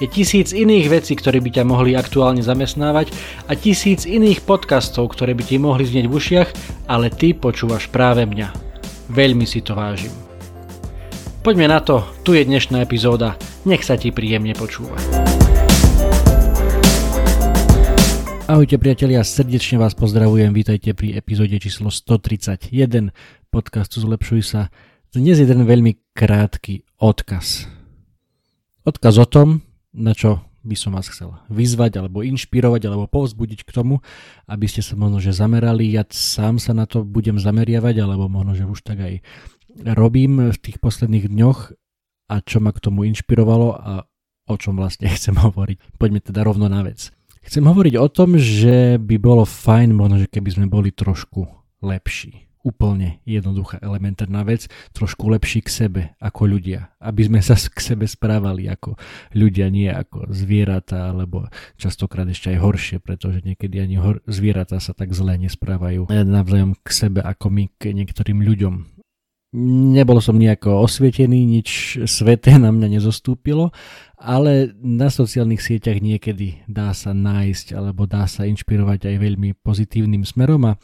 Je tisíc iných vecí, ktoré by ťa mohli aktuálne zamestnávať a tisíc iných podcastov, ktoré by ti mohli znieť v ušiach, ale ty počúvaš práve mňa. Veľmi si to vážim. Poďme na to, tu je dnešná epizóda, nech sa ti príjemne počúva. Ahojte priatelia, srdečne vás pozdravujem, vítajte pri epizóde číslo 131 podcastu Zlepšuj sa. Dnes jeden veľmi krátky odkaz. Odkaz o tom, na čo by som vás chcel vyzvať, alebo inšpirovať, alebo povzbudiť k tomu, aby ste sa možno že zamerali. Ja sám sa na to budem zameriavať, alebo možno, že už tak aj robím v tých posledných dňoch a čo ma k tomu inšpirovalo a o čom vlastne chcem hovoriť. Poďme teda rovno na vec. Chcem hovoriť o tom, že by bolo fajn možno, že keby sme boli trošku lepší úplne jednoduchá elementárna vec, trošku lepší k sebe ako ľudia. Aby sme sa k sebe správali ako ľudia, nie ako zvieratá, alebo častokrát ešte aj horšie, pretože niekedy ani hor- zvieratá sa tak zle nesprávajú navzájom k sebe ako my k niektorým ľuďom. Nebol som nejako osvietený, nič sveté na mňa nezostúpilo, ale na sociálnych sieťach niekedy dá sa nájsť alebo dá sa inšpirovať aj veľmi pozitívnym smerom a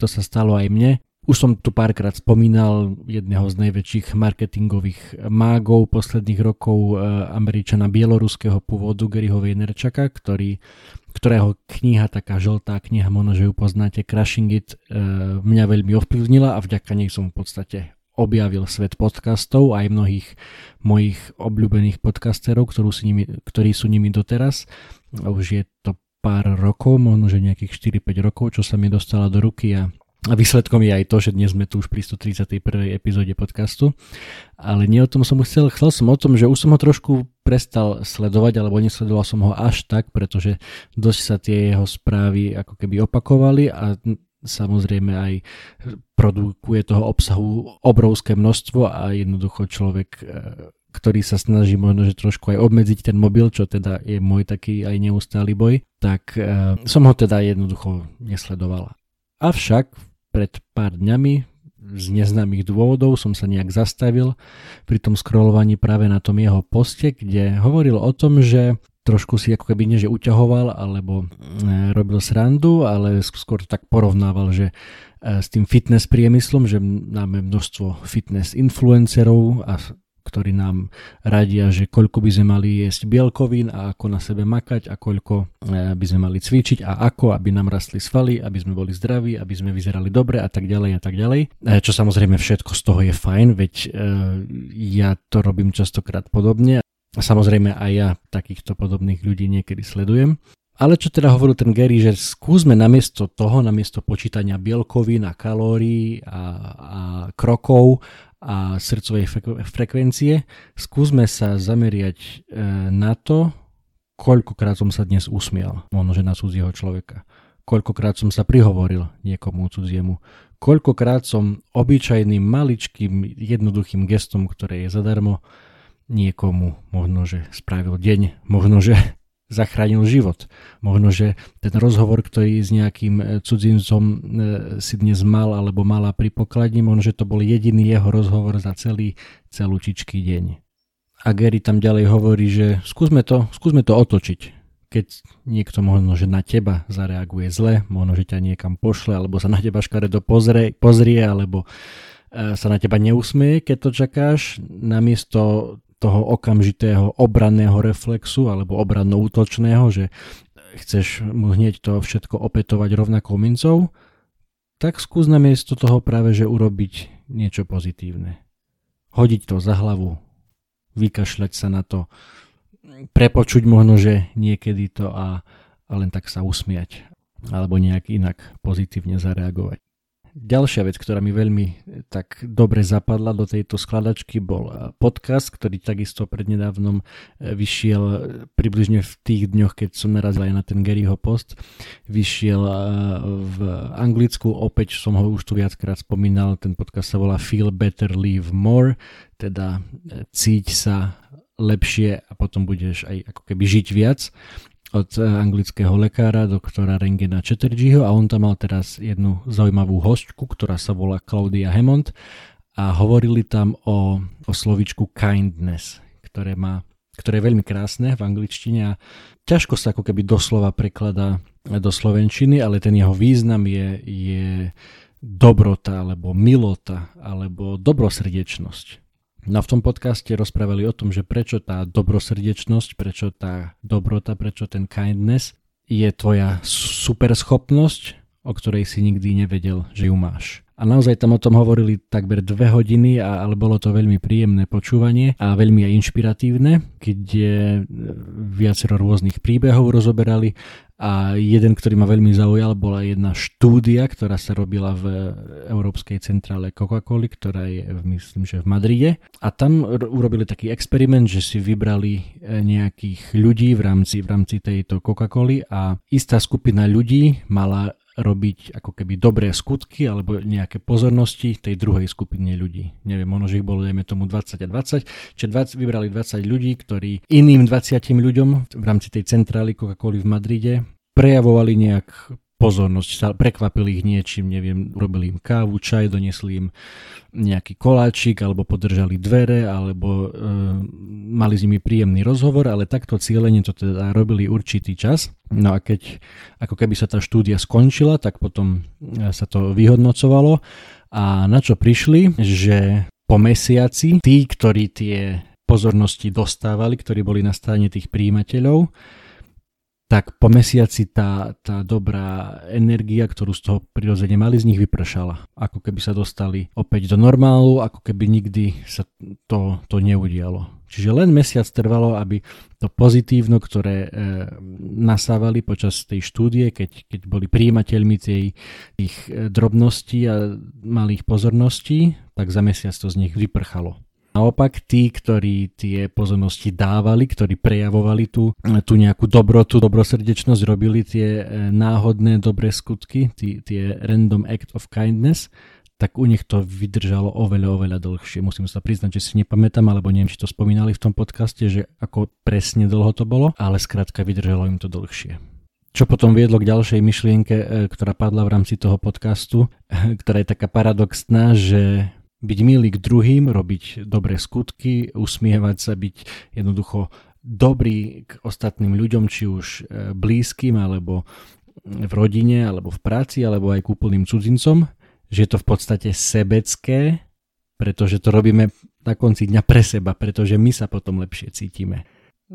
to sa stalo aj mne. Už som tu párkrát spomínal jedného z najväčších marketingových mágov posledných rokov, e, američana bieloruského pôvodu Garyho Vaynerchuka, ktorý, ktorého kniha, taká žltá kniha, možno, že ju poznáte, Crushing It, e, mňa veľmi ovplyvnila a vďaka nej som v podstate objavil svet podcastov aj mnohých mojich obľúbených podcasterov, ktorú sú nimi, ktorí sú nimi doteraz. Už je to pár rokov, možno že nejakých 4-5 rokov, čo sa mi dostala do ruky a a výsledkom je aj to, že dnes sme tu už pri 131. epizóde podcastu. Ale nie o tom som chcel, chcel som o tom, že už som ho trošku prestal sledovať, alebo nesledoval som ho až tak, pretože dosť sa tie jeho správy ako keby opakovali a samozrejme aj produkuje toho obsahu obrovské množstvo a jednoducho človek e, ktorý sa snaží možno, že trošku aj obmedziť ten mobil, čo teda je môj taký aj neustály boj, tak uh, som ho teda jednoducho nesledoval. Avšak pred pár dňami z neznámych dôvodov som sa nejak zastavil pri tom scrollovaní práve na tom jeho poste, kde hovoril o tom, že trošku si ako keby nie uťahoval alebo e, robil srandu, ale skôr tak porovnával, že e, s tým fitness priemyslom, že máme množstvo fitness influencerov a ktorí nám radia, že koľko by sme mali jesť bielkovín a ako na sebe makať a koľko eh, by sme mali cvičiť a ako, aby nám rastli svaly, aby sme boli zdraví, aby sme vyzerali dobre a tak ďalej a tak ďalej. Eh, čo samozrejme všetko z toho je fajn, veď eh, ja to robím častokrát podobne samozrejme aj ja takýchto podobných ľudí niekedy sledujem. Ale čo teda hovoril ten Gary, že skúsme namiesto toho, namiesto počítania bielkovín a kalórií a, a krokov a srdcovej frekvencie, skúsme sa zameriať e, na to, koľkokrát som sa dnes usmial, možno že na cudzieho človeka, koľkokrát som sa prihovoril niekomu cudziemu, koľkokrát som obyčajným maličkým jednoduchým gestom, ktoré je zadarmo, niekomu možno, že spravil deň, možno, že zachránil život. Možno, že ten rozhovor, ktorý s nejakým e, cudzincom e, si dnes mal alebo mala pri pokladni, možno, že to bol jediný jeho rozhovor za celý celúčičký deň. A Gary tam ďalej hovorí, že skúsme to, skúsme to otočiť. Keď niekto možno, že na teba zareaguje zle, možno, že ťa niekam pošle, alebo sa na teba škaredo pozrie, pozrie, alebo e, sa na teba neusmeje, keď to čakáš, namiesto toho okamžitého obranného reflexu alebo obranno-útočného, že chceš mu hneď to všetko opätovať rovnakou mincov, tak skús namiesto toho práve, že urobiť niečo pozitívne. Hodiť to za hlavu, vykašľať sa na to, prepočuť možno, že niekedy to a, a len tak sa usmiať alebo nejak inak pozitívne zareagovať. Ďalšia vec, ktorá mi veľmi eh, tak dobre zapadla do tejto skladačky bol eh, podcast, ktorý takisto prednedávnom eh, vyšiel približne v tých dňoch, keď som narazil aj na ten Garyho post. Vyšiel v Anglicku, opäť som ho už tu viackrát spomínal, ten podcast sa volá Feel Better, Live More, teda cíť sa lepšie a potom budeš aj ako keby žiť viac od eh, anglického lekára, doktora Rengena Chatterjeeho a on tam mal teraz jednu zaujímavú hostku, ktorá sa volá Claudia Hemond a hovorili tam o, o slovičku kindness, ktoré má ktoré je veľmi krásne v angličtine a ťažko sa ako keby doslova prekladá do slovenčiny, ale ten jeho význam je, je dobrota, alebo milota, alebo dobrosrdečnosť. No v tom podcaste rozprávali o tom, že prečo tá dobrosrdečnosť, prečo tá dobrota, prečo ten kindness je tvoja super schopnosť, o ktorej si nikdy nevedel, že ju máš. A naozaj tam o tom hovorili takmer dve hodiny, ale bolo to veľmi príjemné počúvanie a veľmi aj inšpiratívne, kde viacero rôznych príbehov rozoberali a jeden, ktorý ma veľmi zaujal, bola jedna štúdia, ktorá sa robila v Európskej centrále Coca-Coly, ktorá je, myslím, že v Madride. A tam urobili taký experiment, že si vybrali e, nejakých ľudí v rámci, v rámci tejto Coca-Coly a istá skupina ľudí mala robiť ako keby dobré skutky alebo nejaké pozornosti tej druhej skupine ľudí. Neviem, možno, že ich bolo, dajme tomu 20 a 20, čiže 20, vybrali 20 ľudí, ktorí iným 20 ľuďom v rámci tej centrály Coca-Coly v Madride prejavovali nejak pozornosť, sa prekvapili ich niečím, neviem, robili im kávu, čaj, doniesli im nejaký koláčik, alebo podržali dvere, alebo e, mali s nimi príjemný rozhovor, ale takto cieľenie to teda robili určitý čas. No a keď ako keby sa tá štúdia skončila, tak potom e, sa to vyhodnocovalo a na čo prišli, že po mesiaci tí, ktorí tie pozornosti dostávali, ktorí boli na strane tých príjimateľov, tak po mesiaci tá, tá dobrá energia, ktorú z toho prirodzene mali, z nich vypršala. Ako keby sa dostali opäť do normálu, ako keby nikdy sa to, to neudialo. Čiže len mesiac trvalo, aby to pozitívno, ktoré e, nasávali počas tej štúdie, keď, keď boli príjimateľmi tej, tých e, drobností a malých pozorností, tak za mesiac to z nich vyprchalo. Naopak tí, ktorí tie pozornosti dávali, ktorí prejavovali tú, tú nejakú dobrotu, dobrosrdečnosť, robili tie e, náhodné dobré skutky, tí, tie random act of kindness, tak u nich to vydržalo oveľa, oveľa dlhšie. Musím sa priznať, že si nepamätám, alebo neviem, či to spomínali v tom podcaste, že ako presne dlho to bolo, ale skrátka vydržalo im to dlhšie. Čo potom viedlo k ďalšej myšlienke, e, ktorá padla v rámci toho podcastu, ktorá je taká paradoxná, že byť milý k druhým, robiť dobré skutky, usmievať sa, byť jednoducho dobrý k ostatným ľuďom, či už e, blízkym, alebo v rodine, alebo v práci, alebo aj k úplným cudzincom, že je to v podstate sebecké, pretože to robíme na konci dňa pre seba, pretože my sa potom lepšie cítime.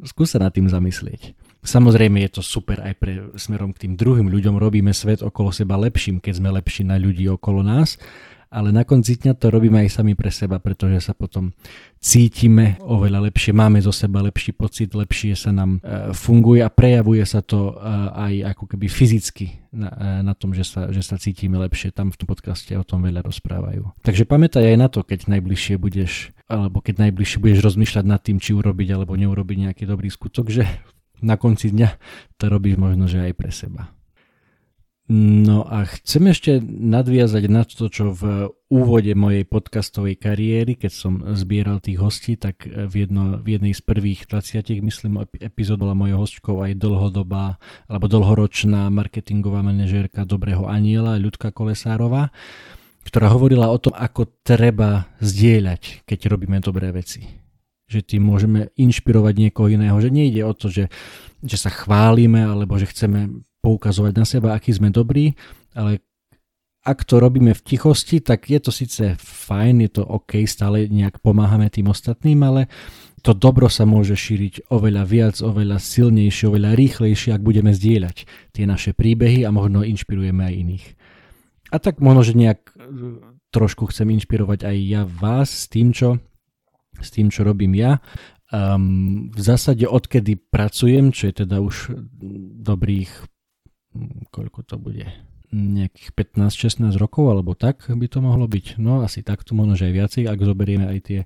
Skús sa nad tým zamyslieť. Samozrejme je to super aj pre smerom k tým druhým ľuďom, robíme svet okolo seba lepším, keď sme lepší na ľudí okolo nás, ale na konci dňa to robíme aj sami pre seba, pretože sa potom cítime oveľa lepšie, máme zo seba lepší pocit, lepšie sa nám e, funguje a prejavuje sa to e, aj ako keby fyzicky na, e, na tom, že sa, že sa cítime lepšie. Tam v tom podcaste o tom veľa rozprávajú. Takže pamätaj aj na to, keď najbližšie budeš alebo keď najbližšie budeš rozmýšľať nad tým, či urobiť alebo neurobiť nejaký dobrý skutok, že na konci dňa to robíš možno, že aj pre seba. No a chcem ešte nadviazať na to, čo v úvode mojej podcastovej kariéry, keď som zbieral tých hostí, tak v, jedno, v jednej z prvých 20, myslím, epizód bola mojou hostkou aj dlhodobá alebo dlhoročná marketingová manažérka Dobrého aniela, Ľudka Kolesárová, ktorá hovorila o tom, ako treba zdieľať, keď robíme dobré veci. Že tým môžeme inšpirovať niekoho iného, že nejde o to, že, že sa chválime alebo že chceme poukazovať na seba, aký sme dobrí, ale ak to robíme v tichosti, tak je to síce fajn, je to OK, stále nejak pomáhame tým ostatným, ale to dobro sa môže šíriť oveľa viac, oveľa silnejšie, oveľa rýchlejšie, ak budeme zdieľať tie naše príbehy a možno inšpirujeme aj iných. A tak možno, že nejak e, trošku chcem inšpirovať aj ja vás s tým, čo, s tým, čo robím ja. Um, v zásade odkedy pracujem, čo je teda už dobrých koľko to bude, nejakých 15-16 rokov, alebo tak by to mohlo byť. No asi takto, možno aj viacej, ak zoberieme aj tie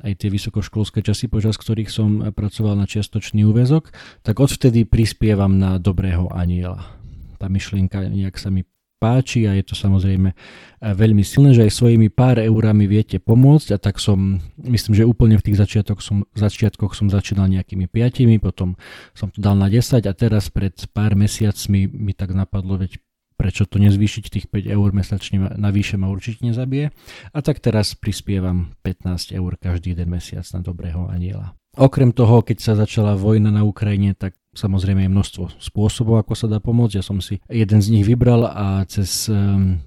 aj tie vysokoškolské časy, počas ktorých som pracoval na čiastočný úvezok, tak odvtedy prispievam na dobrého aniela. Tá myšlienka nejak sa mi páči a je to samozrejme veľmi silné, že aj svojimi pár eurami viete pomôcť a tak som, myslím, že úplne v tých začiatkoch som, začiatkoch som začínal nejakými piatimi, potom som to dal na 10 a teraz pred pár mesiacmi mi tak napadlo, veď prečo to nezvýšiť tých 5 eur mesačne navýše ma určite nezabije. A tak teraz prispievam 15 eur každý jeden mesiac na dobrého aniela. Okrem toho, keď sa začala vojna na Ukrajine, tak samozrejme je množstvo spôsobov, ako sa dá pomôcť. Ja som si jeden z nich vybral a cez um,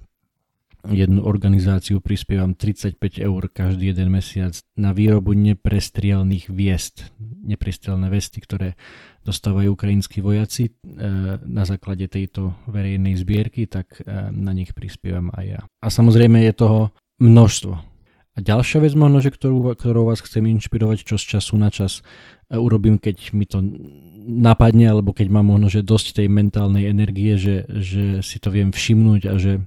jednu organizáciu prispievam 35 eur každý jeden mesiac na výrobu neprestrielných viest. Neprestrielné vesty, ktoré dostávajú ukrajinskí vojaci e, na základe tejto verejnej zbierky, tak e, na nich prispievam aj ja. A samozrejme je toho množstvo. A ďalšia vec možno, že ktorú, ktorou vás chcem inšpirovať, čo z času na čas e, urobím, keď mi to napadne, alebo keď mám možno, že dosť tej mentálnej energie, že, že si to viem všimnúť a že,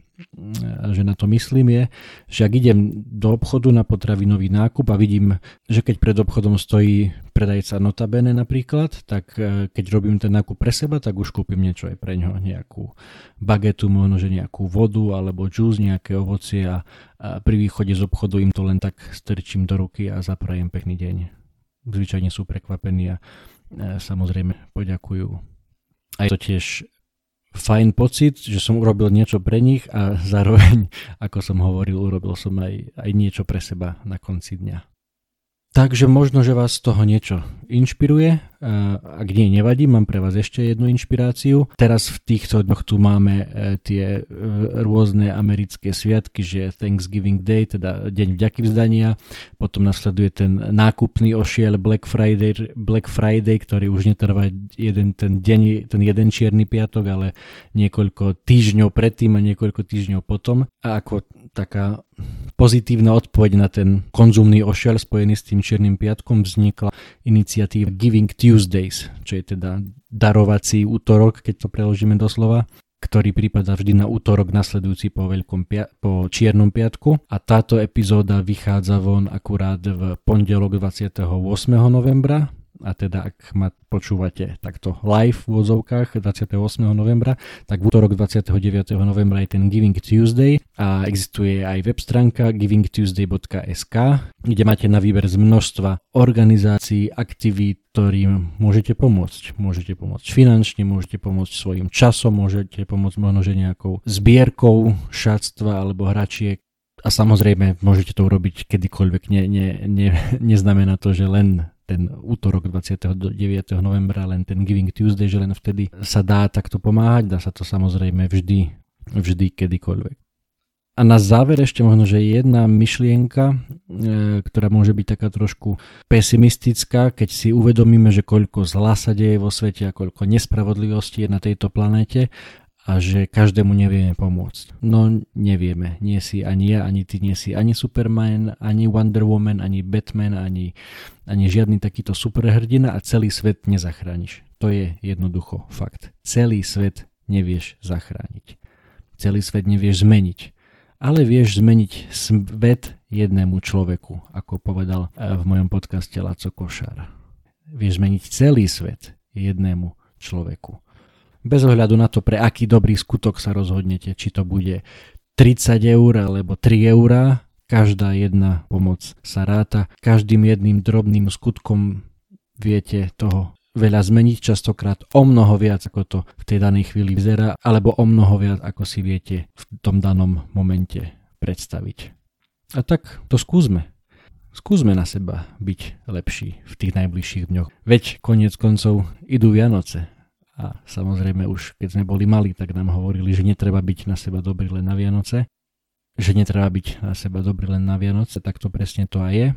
že na to myslím je, že ak idem do obchodu na potravinový nákup a vidím, že keď pred obchodom stojí predajca notabene napríklad, tak e, keď robím ten nákup pre seba, tak už kúpim niečo aj pre ňo, nejakú bagetu, možno, že nejakú vodu alebo džús, nejaké ovocie a, a pri východe z obchodu im to len tak strčím do ruky a zaprajem pekný deň. Zvyčajne sú prekvapení a E, samozrejme poďakujú. A je to tiež fajn pocit, že som urobil niečo pre nich a zároveň, ako som hovoril, urobil som aj, aj niečo pre seba na konci dňa. Takže možno, že vás z toho niečo inšpiruje. Ak nie, nevadí, mám pre vás ešte jednu inšpiráciu. Teraz v týchto dňoch tu máme e, tie e, rôzne americké sviatky, že Thanksgiving Day, teda Deň vďaky vzdania, potom nasleduje ten nákupný ošiel Black Friday, Black Friday, ktorý už netrvá jeden ten deň, ten jeden čierny piatok, ale niekoľko týždňov predtým a niekoľko týždňov potom. A ako taká pozitívna odpoveď na ten konzumný ošiel spojený s tým čiernym piatkom vznikla iniciatíva Giving Tuesdays, čo je teda darovací útorok, keď to preložíme doslova ktorý prípada vždy na útorok nasledujúci po, veľkom pia- po čiernom piatku a táto epizóda vychádza von akurát v pondelok 28. novembra a teda ak ma počúvate takto live v úvodzovkách 28. novembra, tak v útorok 29. novembra je ten Giving Tuesday a existuje aj web stránka givingtuesday.sk, kde máte na výber z množstva organizácií, aktivít, ktorým môžete pomôcť. Môžete pomôcť finančne, môžete pomôcť svojim časom, môžete pomôcť možno že nejakou zbierkou šatstva alebo hračiek, a samozrejme, môžete to urobiť kedykoľvek. Ne, ne, ne, neznamená to, že len ten útorok 29. novembra, len ten Giving Tuesday, že len vtedy sa dá takto pomáhať, dá sa to samozrejme vždy, vždy kedykoľvek. A na záver ešte možno, že jedna myšlienka, e, ktorá môže byť taká trošku pesimistická, keď si uvedomíme, že koľko zla sa deje vo svete a koľko nespravodlivosti je na tejto planéte a že každému nevieme pomôcť. No nevieme, nie si ani ja, ani ty nie si ani Superman, ani Wonder Woman, ani Batman, ani, ani žiadny takýto superhrdina a celý svet nezachrániš. To je jednoducho fakt. Celý svet nevieš zachrániť. Celý svet nevieš zmeniť. Ale vieš zmeniť svet jednému človeku, ako povedal eh, v mojom podcaste Laco Košár. Vieš zmeniť celý svet jednému človeku bez ohľadu na to, pre aký dobrý skutok sa rozhodnete, či to bude 30 eur alebo 3 eurá, každá jedna pomoc sa ráta. Každým jedným drobným skutkom viete toho veľa zmeniť, častokrát o mnoho viac, ako to v tej danej chvíli vyzerá, alebo o mnoho viac, ako si viete v tom danom momente predstaviť. A tak to skúsme. Skúsme na seba byť lepší v tých najbližších dňoch. Veď konec koncov idú Vianoce a samozrejme už keď sme boli malí, tak nám hovorili, že netreba byť na seba dobrý len na Vianoce. Že netreba byť na seba dobrý len na Vianoce, tak to presne to aj je.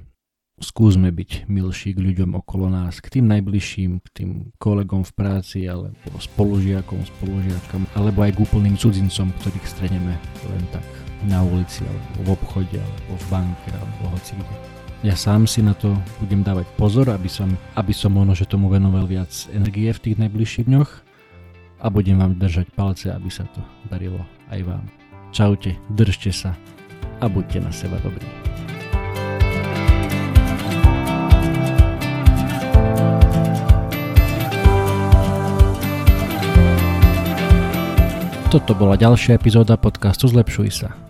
Skúsme byť milší k ľuďom okolo nás, k tým najbližším, k tým kolegom v práci, alebo spolužiakom, spolužiakom, alebo aj k úplným cudzincom, ktorých streneme len tak na ulici, alebo v obchode, alebo v banke, alebo hoci kde ja sám si na to budem dávať pozor, aby som, aby som možno, že tomu venoval viac energie v tých najbližších dňoch. a budem vám držať palce, aby sa to darilo aj vám. Čaute, držte sa a buďte na seba dobrí. Toto bola ďalšia epizóda podcastu Zlepšuj sa.